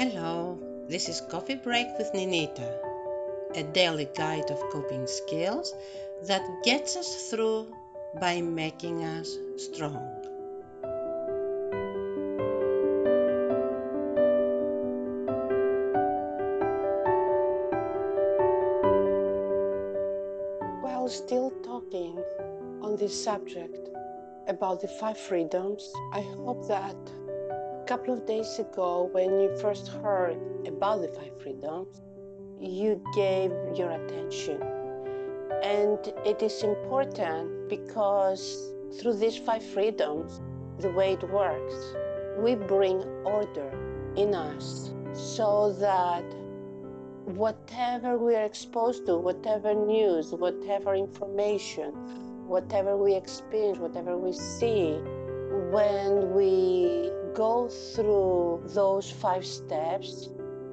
Hello, this is Coffee Break with Ninita, a daily guide of coping skills that gets us through by making us strong. While still talking on this subject about the five freedoms, I hope that couple of days ago, when you first heard about the five freedoms, you gave your attention. And it is important because through these five freedoms, the way it works, we bring order in us so that whatever we are exposed to, whatever news, whatever information, whatever we experience, whatever we see, when we go through those five steps,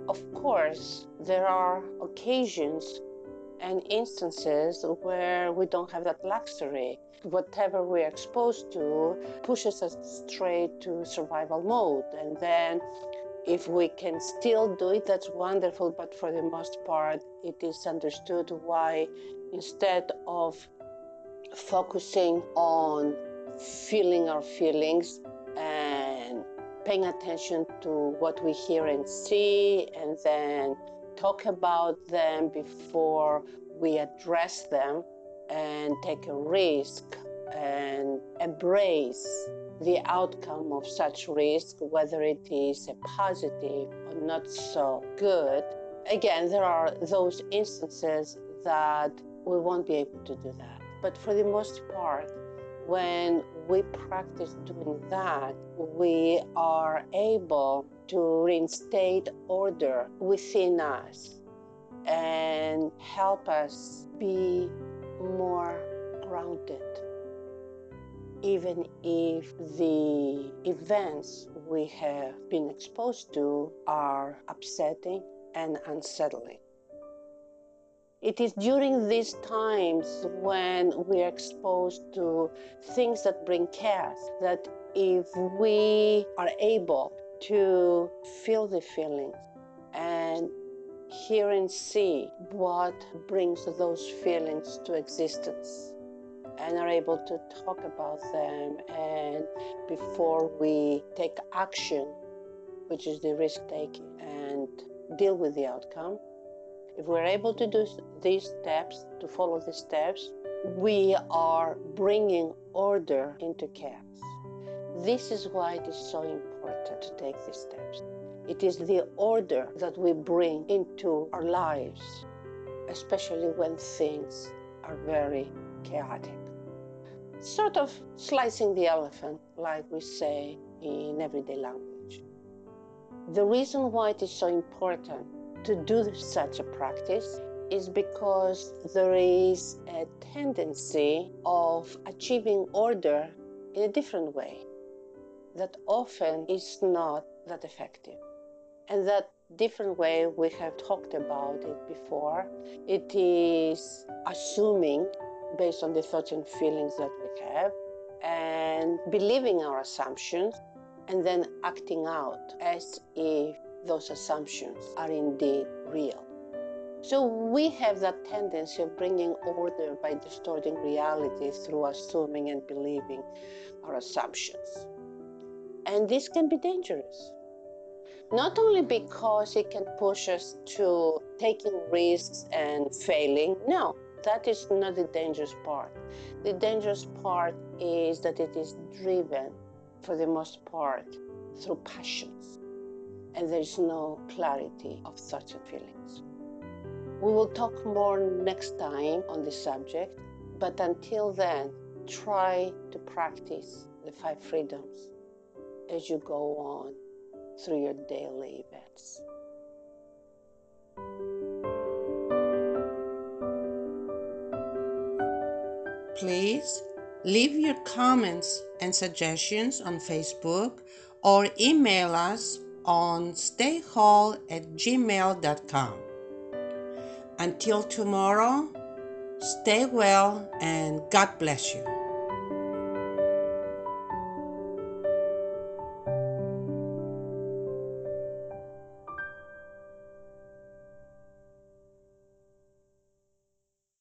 of course, there are occasions and instances where we don't have that luxury. Whatever we're exposed to pushes us straight to survival mode. And then if we can still do it, that's wonderful. But for the most part, it is understood why instead of focusing on feeling our feelings paying attention to what we hear and see, and then talk about them before we address them and take a risk and embrace the outcome of such risk, whether it is a positive or not so good. Again, there are those instances that we won't be able to do that. But for the most part, when we practice doing that, we are able to reinstate order within us and help us be more grounded. Even if the events we have been exposed to are upsetting and unsettling. It is during these times when we are exposed to things that bring chaos that if we are able to feel the feelings and hear and see what brings those feelings to existence and are able to talk about them and before we take action which is the risk taking and deal with the outcome if we're able to do these steps, to follow these steps, we are bringing order into chaos. This is why it is so important to take these steps. It is the order that we bring into our lives, especially when things are very chaotic. Sort of slicing the elephant, like we say in everyday language. The reason why it is so important to do such a practice is because there is a tendency of achieving order in a different way that often is not that effective. And that different way, we have talked about it before, it is assuming based on the thoughts and feelings that we have and believing our assumptions and then acting out as if those assumptions are indeed real. So we have that tendency of bringing order by distorting reality through assuming and believing our assumptions. And this can be dangerous. Not only because it can push us to taking risks and failing, no, that is not the dangerous part. The dangerous part is that it is driven, for the most part, through passions and there's no clarity of such feelings. We will talk more next time on this subject, but until then, try to practice the five freedoms as you go on through your daily events. Please leave your comments and suggestions on Facebook or email us on stayhall at gmail.com. Until tomorrow, stay well and God bless you.